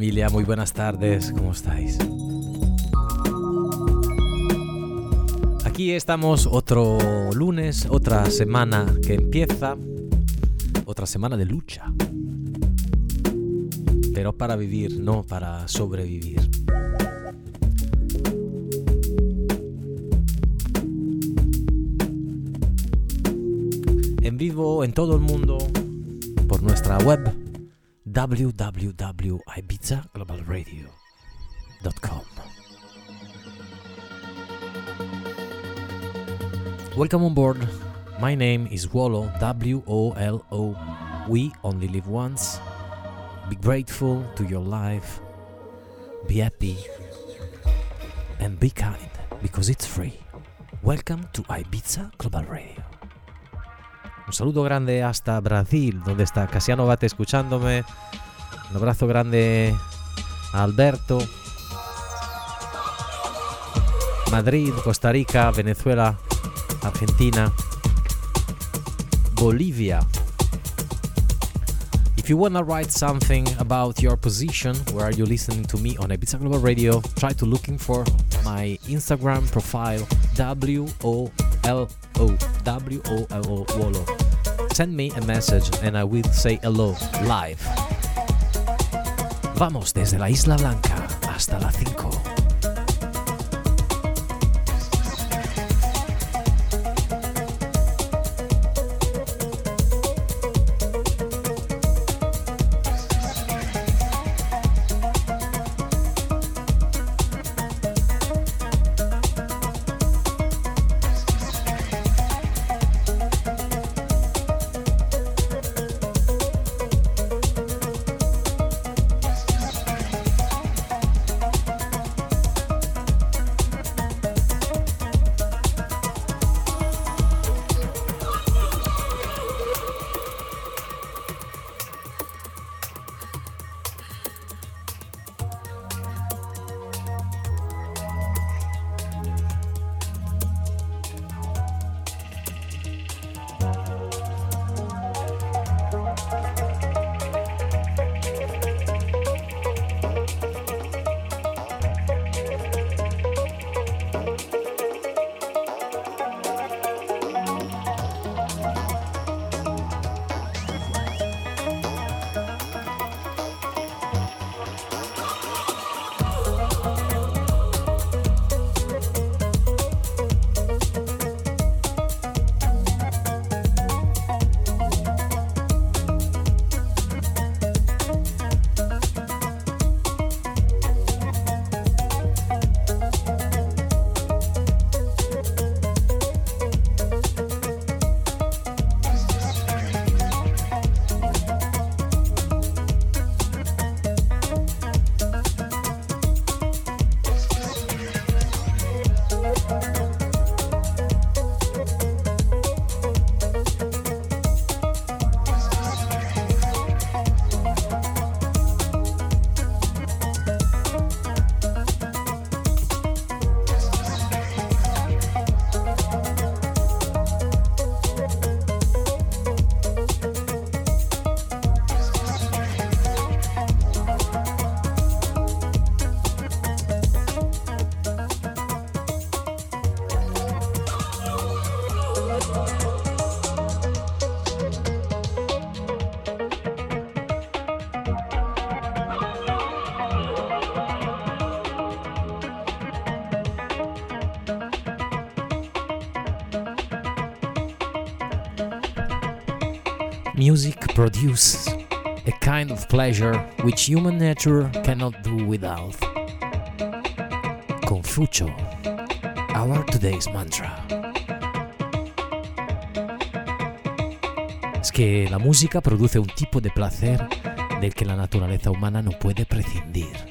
Muy buenas tardes, ¿cómo estáis? Aquí estamos otro lunes, otra semana que empieza, otra semana de lucha. Pero para vivir, no para sobrevivir. En vivo en todo el mundo por nuestra web www.ibizaglobalradio.com. Welcome on board. My name is Wolo, W O L O. We only live once. Be grateful to your life. Be happy. And be kind because it's free. Welcome to Ibiza Global Radio. Un saludo grande hasta Brasil, donde está Casiano Bate escuchándome. Un abrazo grande a Alberto. Madrid, Costa Rica, Venezuela, Argentina, Bolivia. If you wanna write something about your position, where are you listening to me on Ibiza Global Radio, try to looking for my Instagram profile W O L O W O L O Wolo. Send me a message and I will say hello live. Vamos desde la Isla Blanca hasta la 5. Music produces a kind of pleasure which human nature cannot do without. Confucio, our today's mantra. Es que la música produce un tipo de placer del que la naturaleza humana no puede prescindir.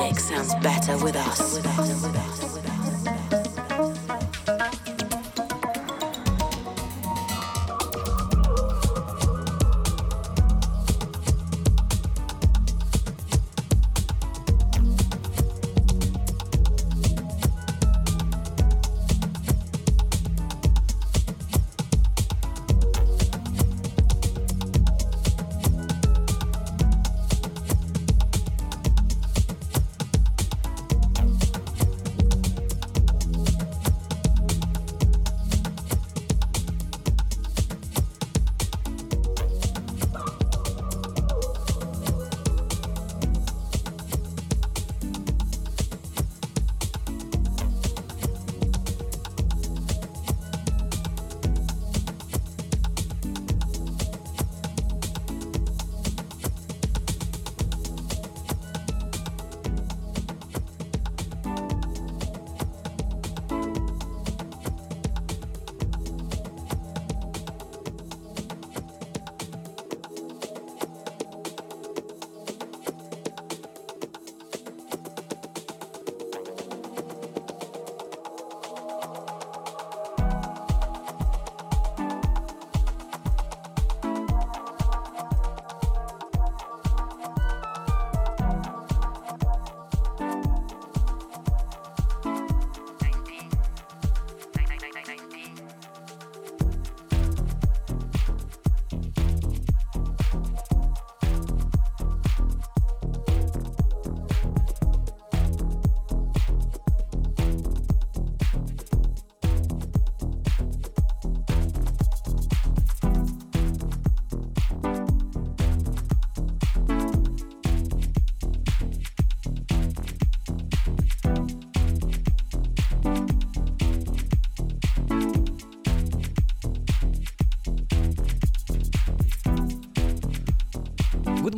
Music sounds better with us.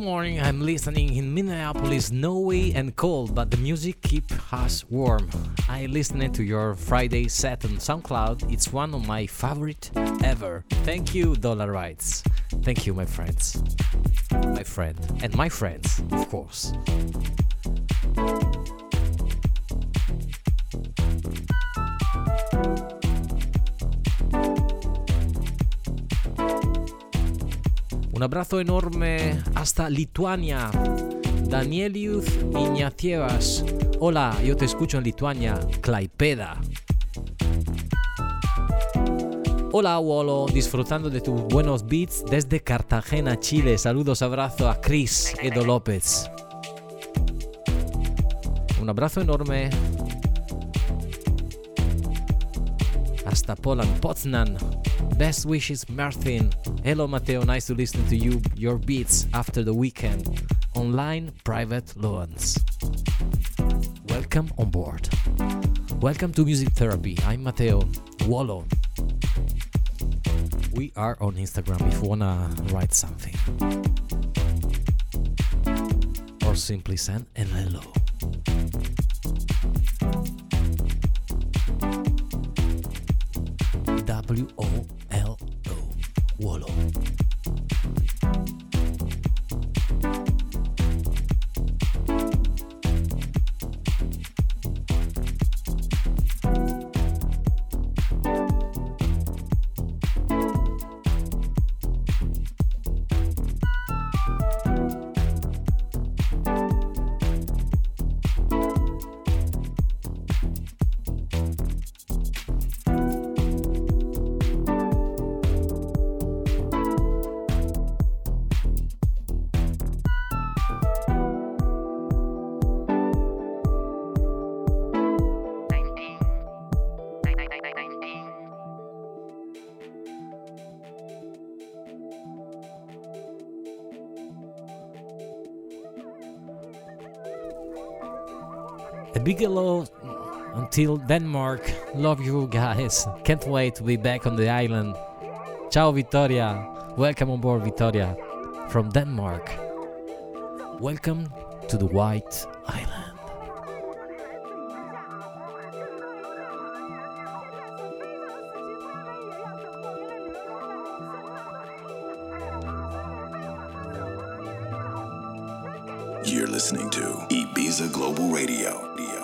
Morning I'm listening in Minneapolis, snowy and cold, but the music keep us warm. I listened to your Friday set on SoundCloud. It's one of my favorite ever. Thank you, Dollar Rights. Thank you, my friends. My friend. And my friends, of course. Un abrazo enorme hasta Lituania. Danielius Iñacievas. Hola, yo te escucho en Lituania, Klaipeda. Hola Wolo, disfrutando de tus buenos beats desde Cartagena, Chile. Saludos, abrazo a Chris Edo López. Un abrazo enorme hasta Poland, Poznan. Best wishes, Martin. Hello, Matteo. Nice to listen to you, your beats after the weekend. Online private loans. Welcome on board. Welcome to Music Therapy. I'm Matteo Wallo. We are on Instagram if you wanna write something. Or simply send an hello. Big hello until Denmark. Love you guys. Can't wait to be back on the island. Ciao Vittoria. Welcome on board Vittoria from Denmark. Welcome to the White Island. You're listening to Ibiza Global Radio.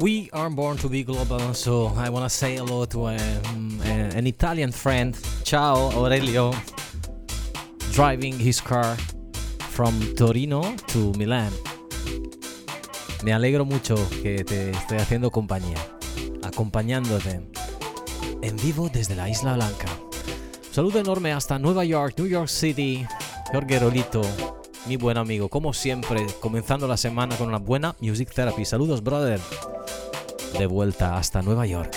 We are born to be global, so I want to say hello to um, an Italian friend. Ciao, Aurelio. Driving his car from Torino to Milan. Me alegro mucho que te estoy haciendo compañía, acompañándote en vivo desde la Isla Blanca. Un saludo enorme hasta Nueva York, New York City, Jorge Rolito, mi buen amigo, como siempre, comenzando la semana con una buena music therapy. Saludos, brother de vuelta hasta Nueva York.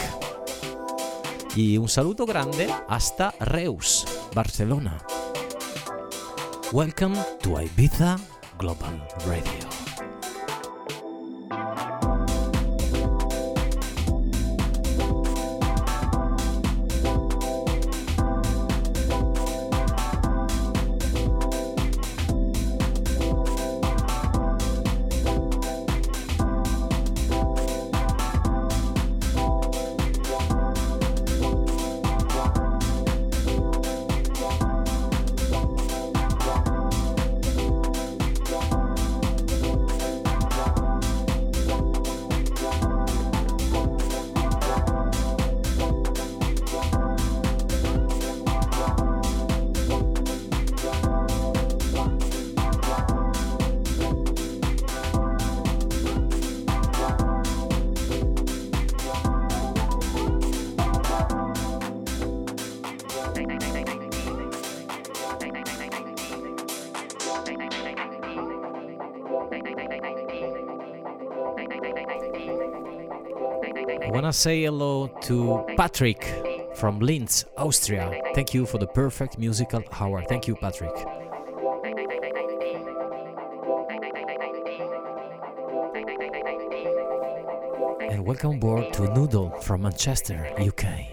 Y un saludo grande hasta Reus, Barcelona. Welcome to Ibiza Global Radio. Say hello to Patrick from Linz, Austria. Thank you for the perfect musical hour. Thank you, Patrick. And welcome aboard to Noodle from Manchester, UK.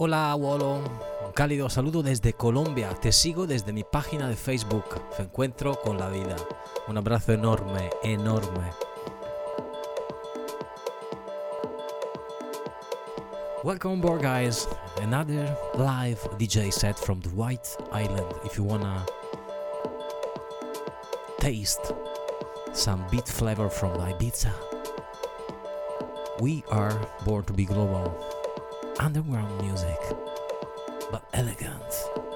Hola, Wolo. Un cálido saludo desde Colombia. Te sigo desde mi página de Facebook. Te encuentro con la vida. Un abrazo enorme, enorme. Welcome aboard, guys. Another live DJ set from the White Island. If you wanna taste some beat flavor from Ibiza, we are born to be global underground music, but elegant.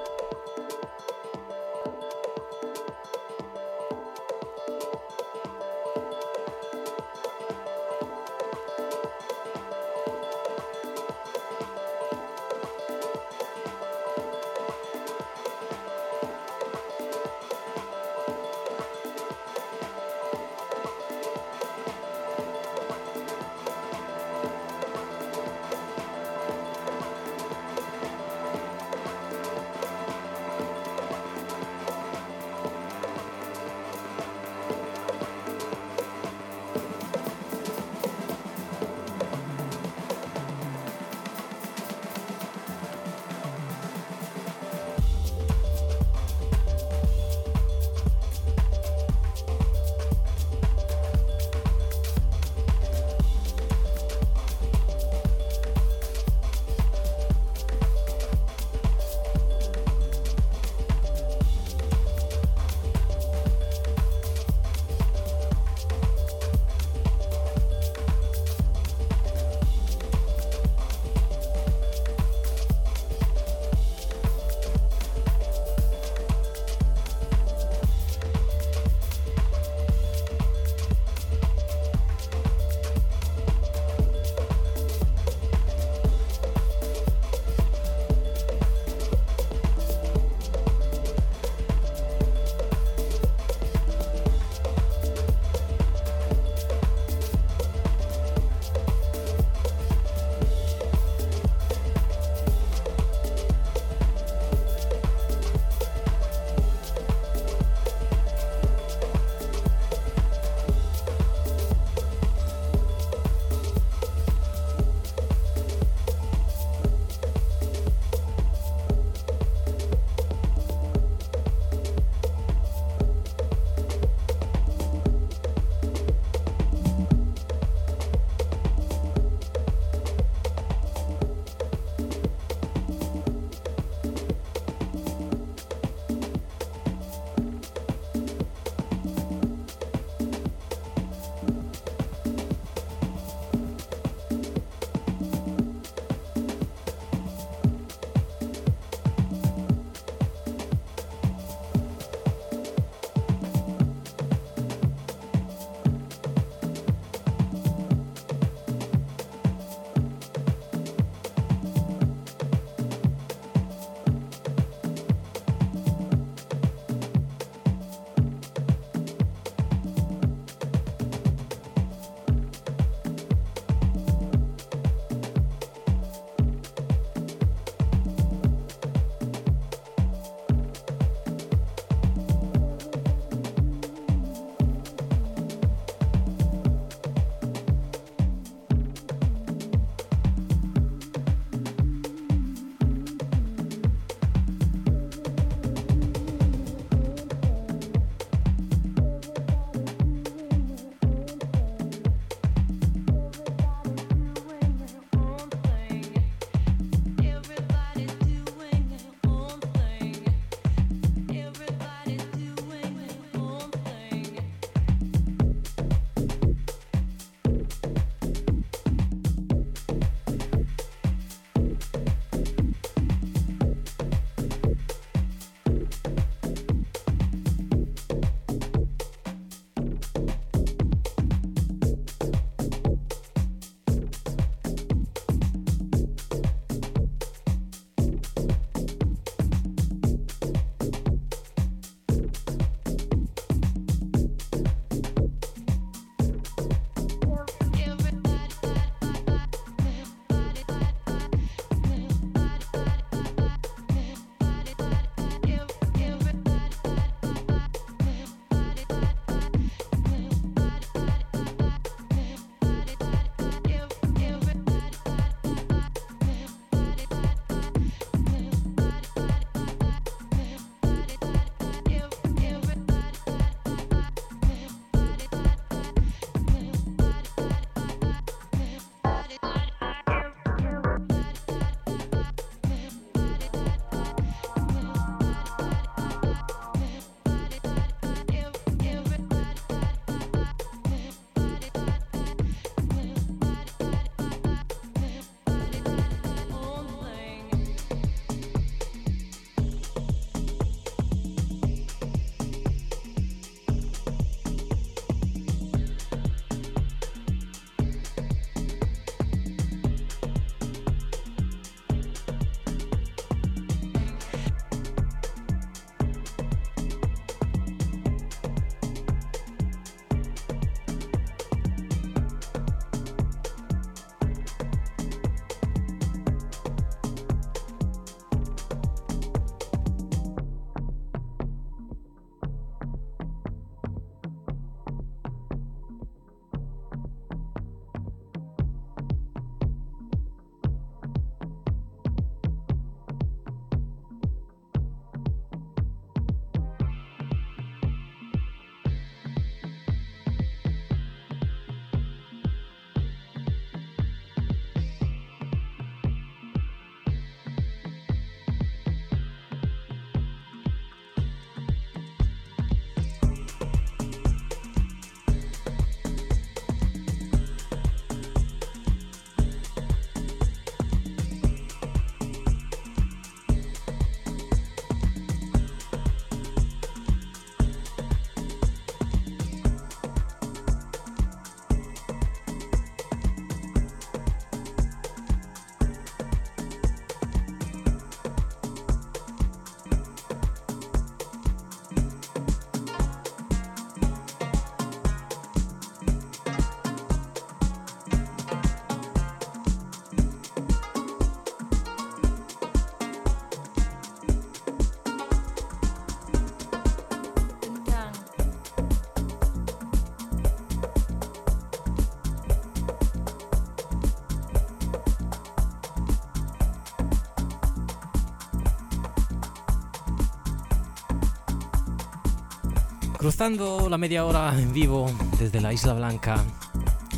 Cruzando la media hora en vivo desde la Isla Blanca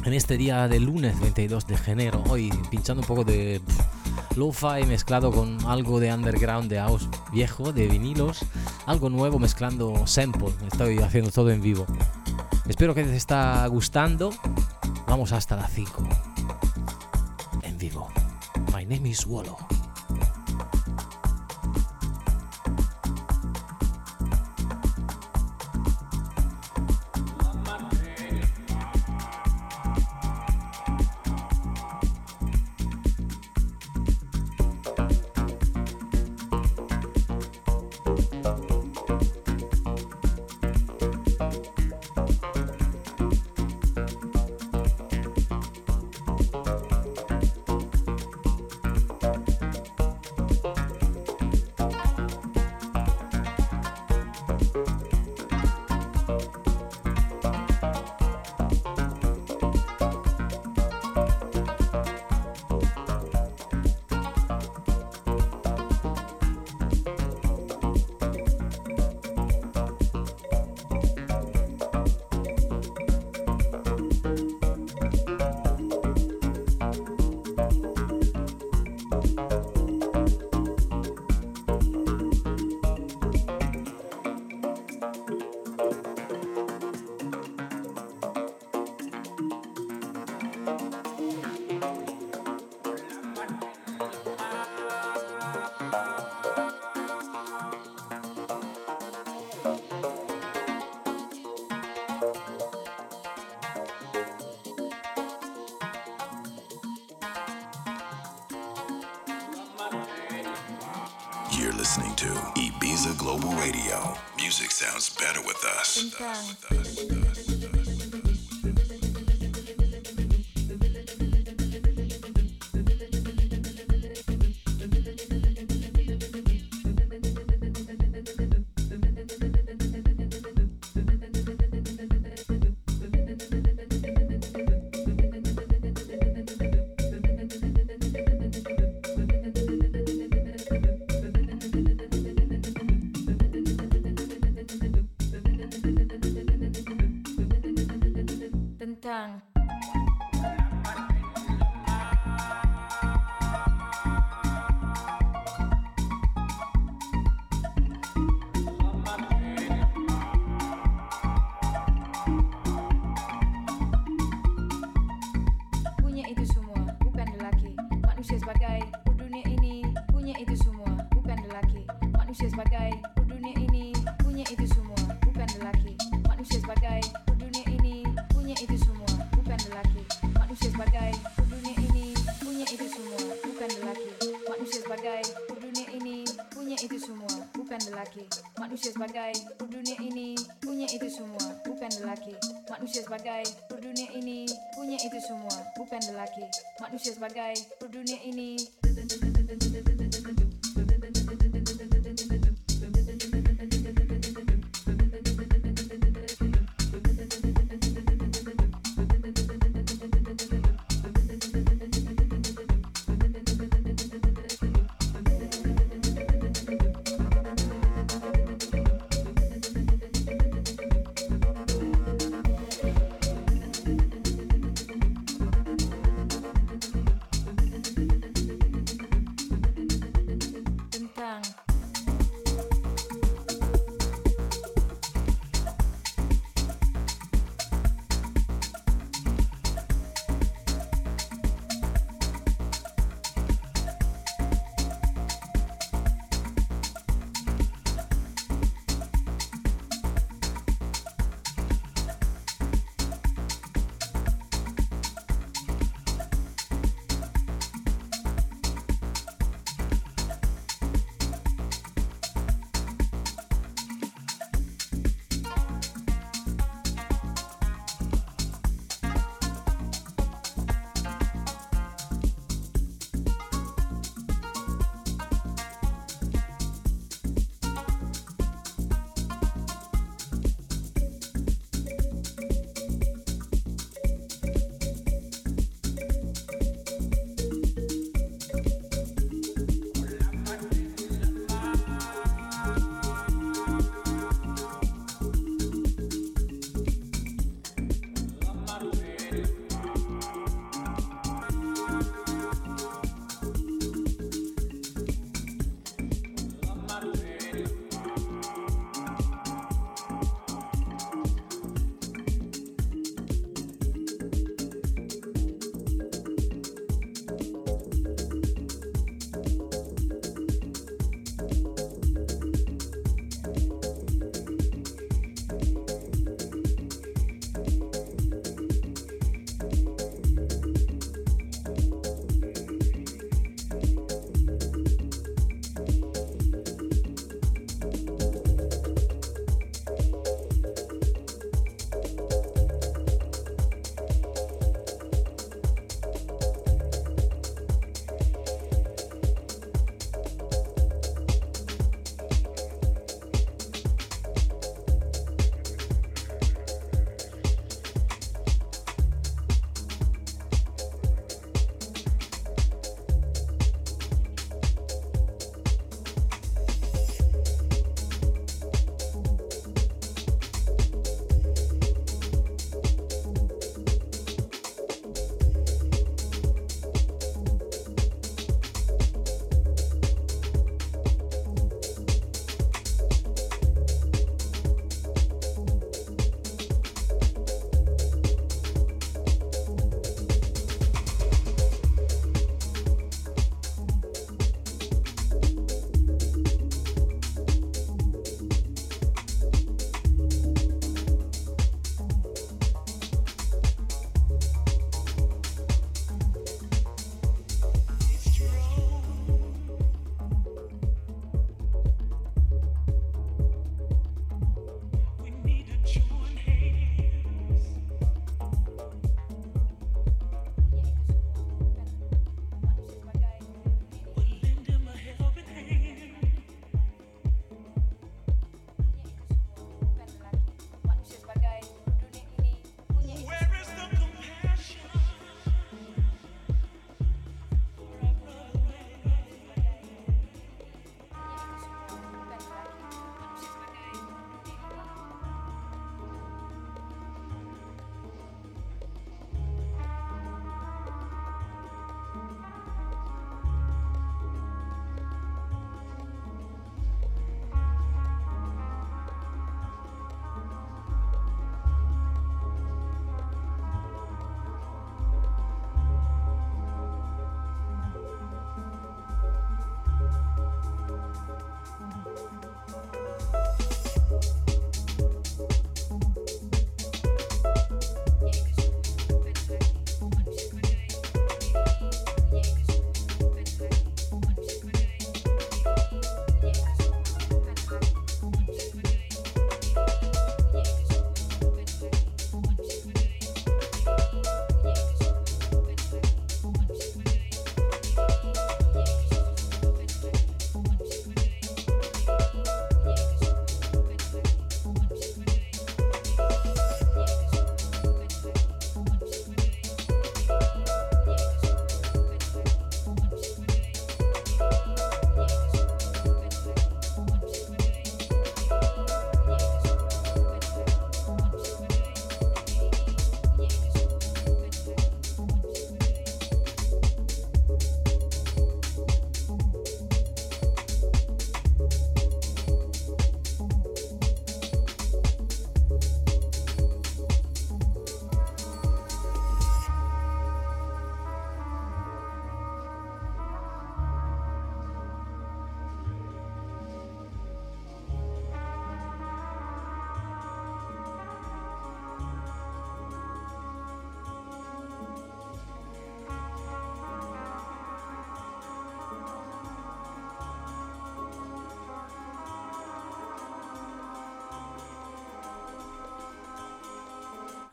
en este día de lunes 22 de enero, hoy pinchando un poco de lo-fi mezclado con algo de underground de house viejo, de vinilos, algo nuevo mezclando sample, estoy haciendo todo en vivo. Espero que te está gustando. Vamos hasta las 5 en vivo. My name is Wallow. You're listening to Ibiza Global Radio. Music sounds better with us. dunia ini.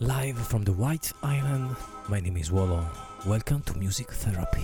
Live from the White Island, my name is Wallo. Welcome to Music Therapy.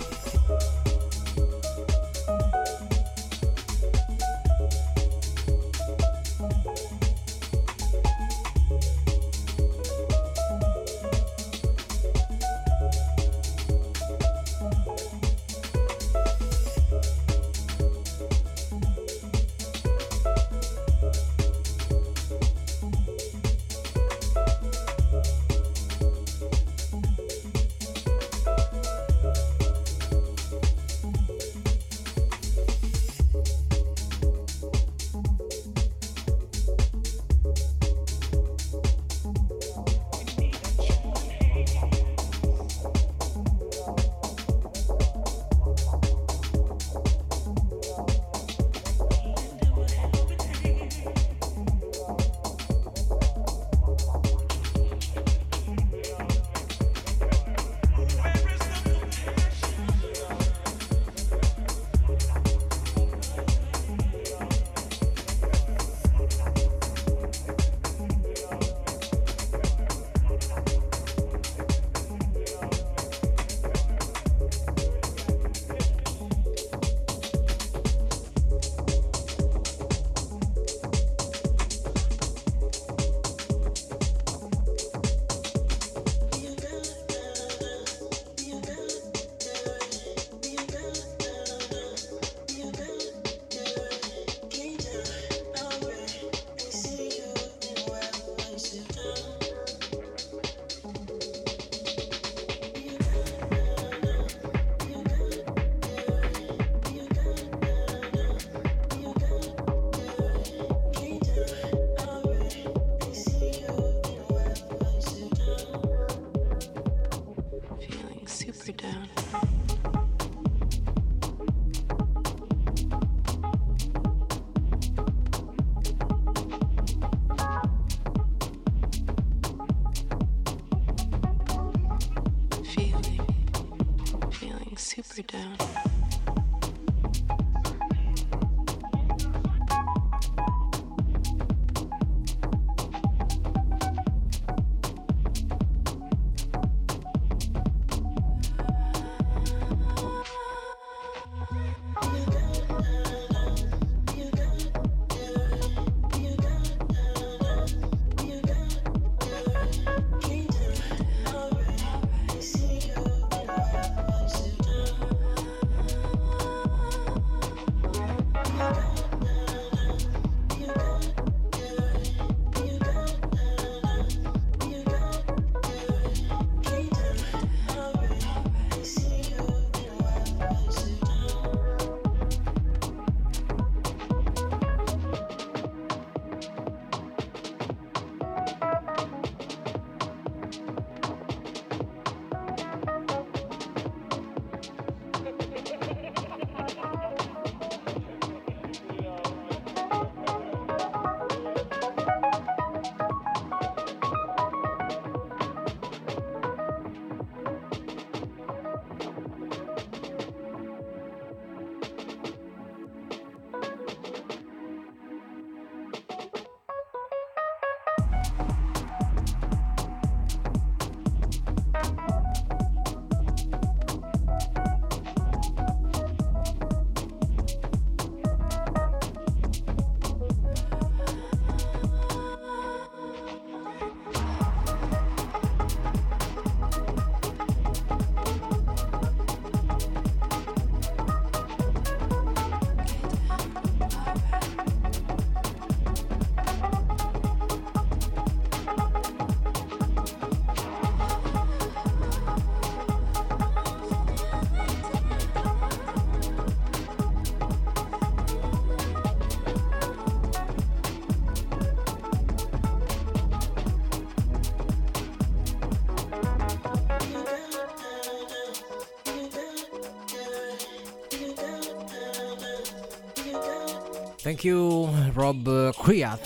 Thank you, Rob uh, Kriat,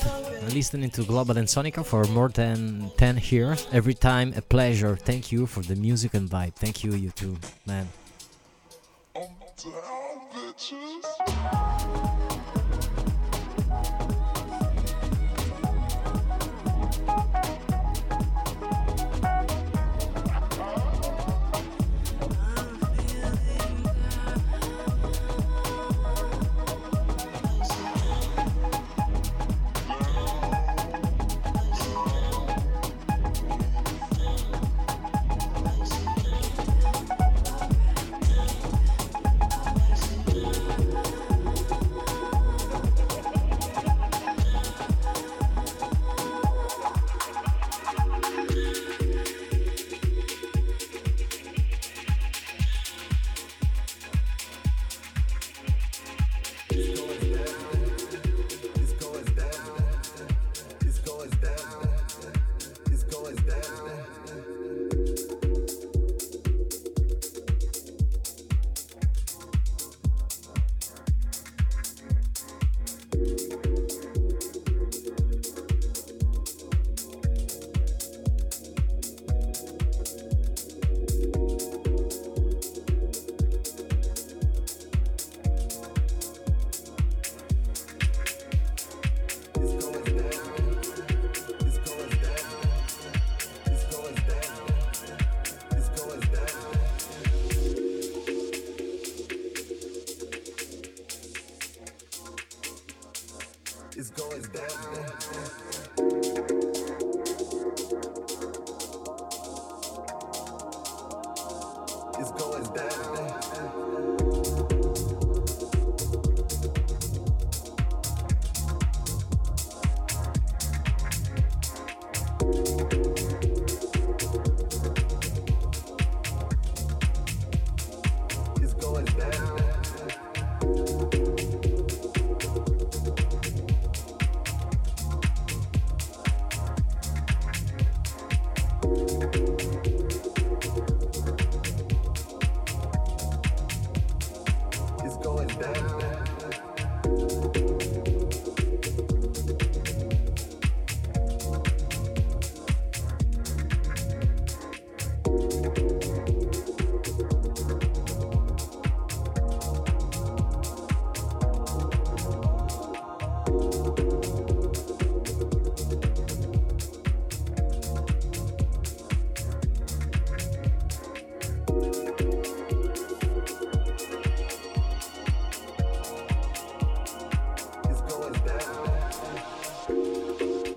listening to Global and Sonica for more than 10 years. Every time a pleasure. Thank you for the music and vibe. Thank you, you too, man.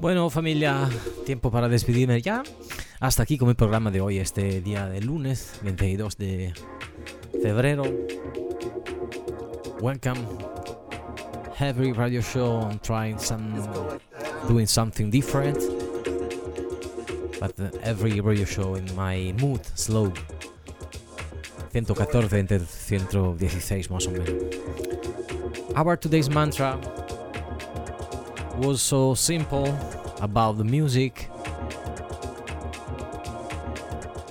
Bueno, familia, tiempo para despedirme ya. Hasta aquí con mi programa de hoy, este día de lunes 22 de febrero. Welcome. Every radio show, I'm trying some, doing something different. But every radio show in my mood, slow. 114 entre 116 más o menos. Our today's mantra was so simple about the music.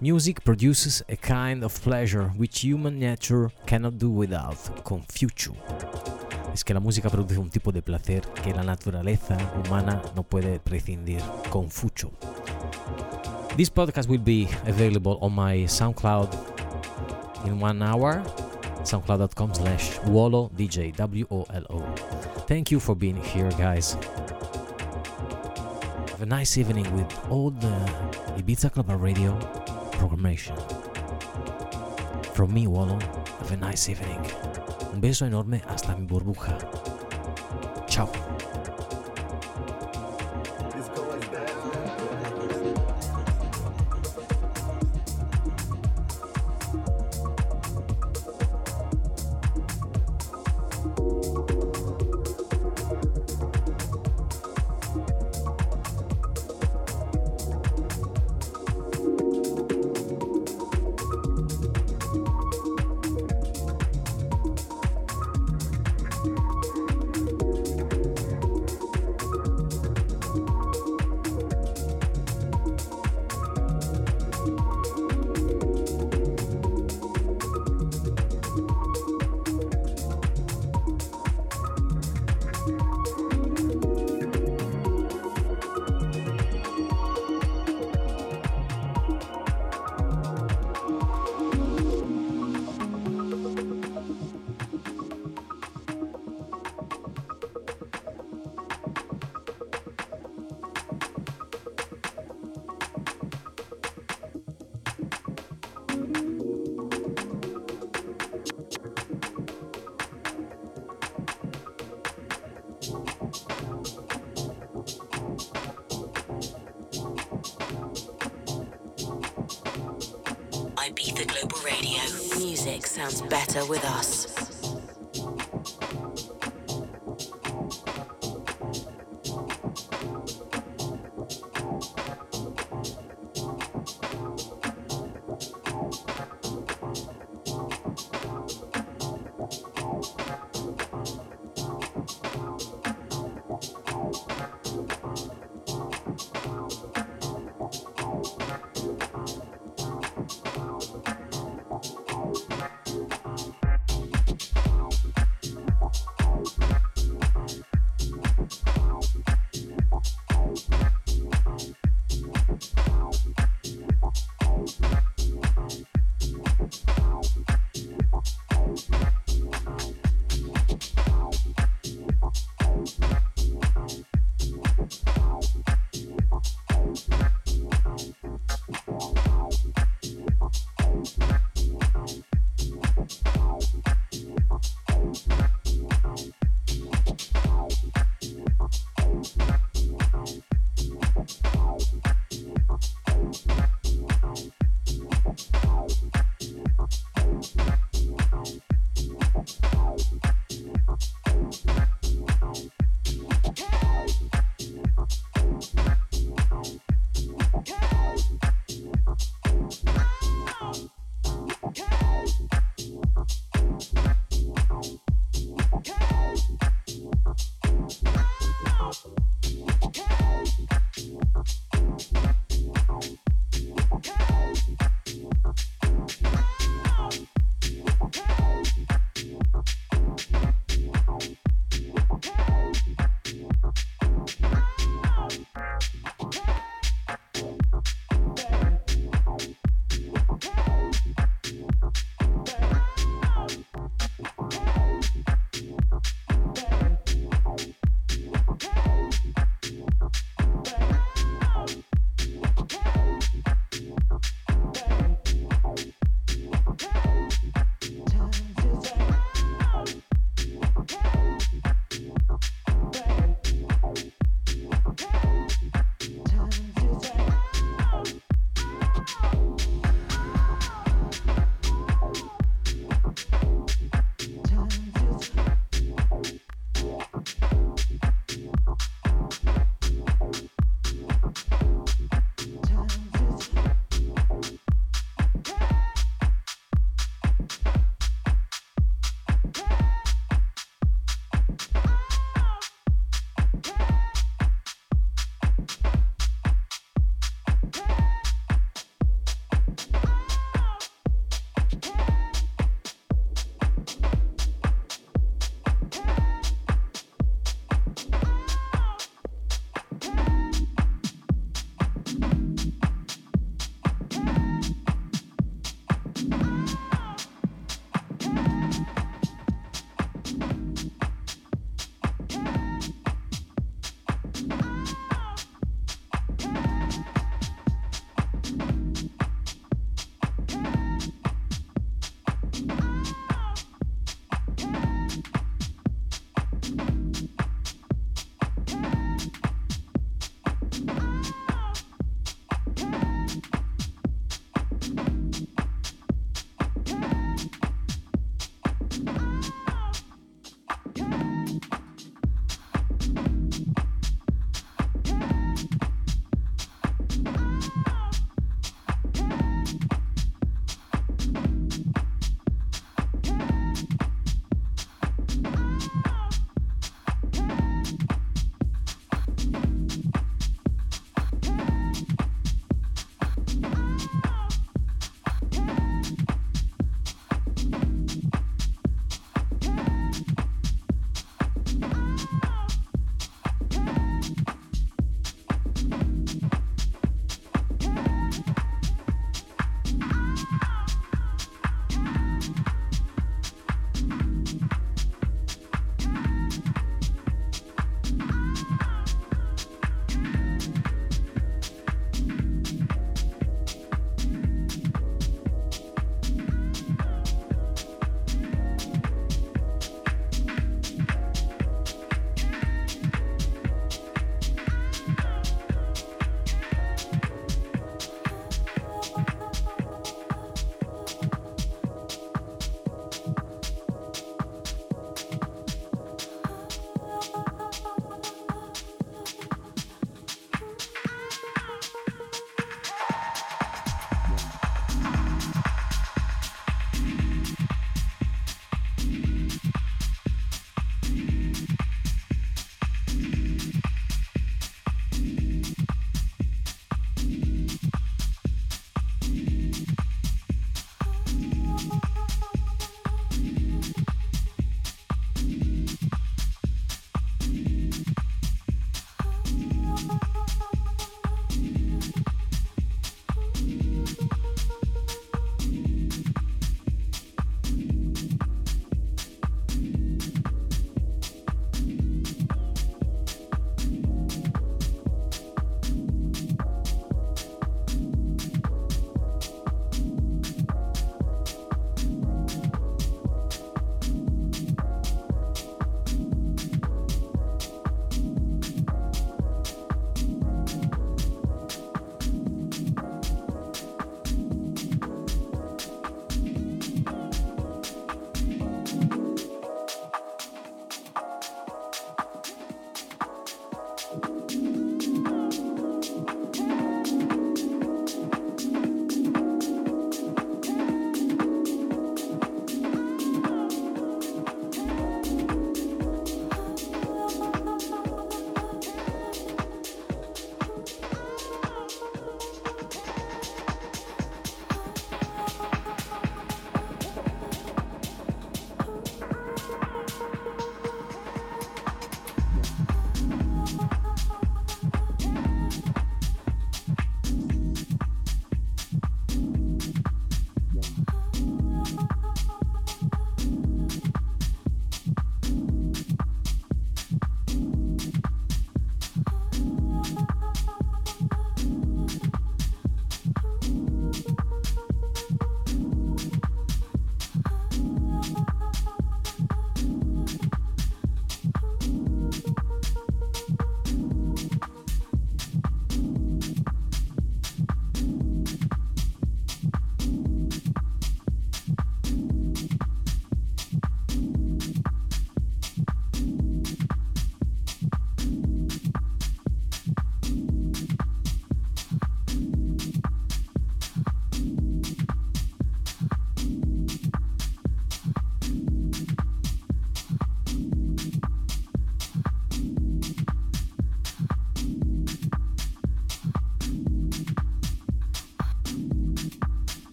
Music produces a kind of pleasure which human nature cannot do without. Confucio. Es que la música produce un tipo de placer que la naturaleza humana no puede prescindir. Confucio. This podcast will be available on my SoundCloud in one hour. SoundCloud.com slash Wolo DJ W O L O. Thank you for being here, guys. Have a nice evening with all the Ibiza Global Radio programmation. From me, Wolo, have a nice evening. Un beso enorme hasta mi burbuja. Chao. Sounds better with us.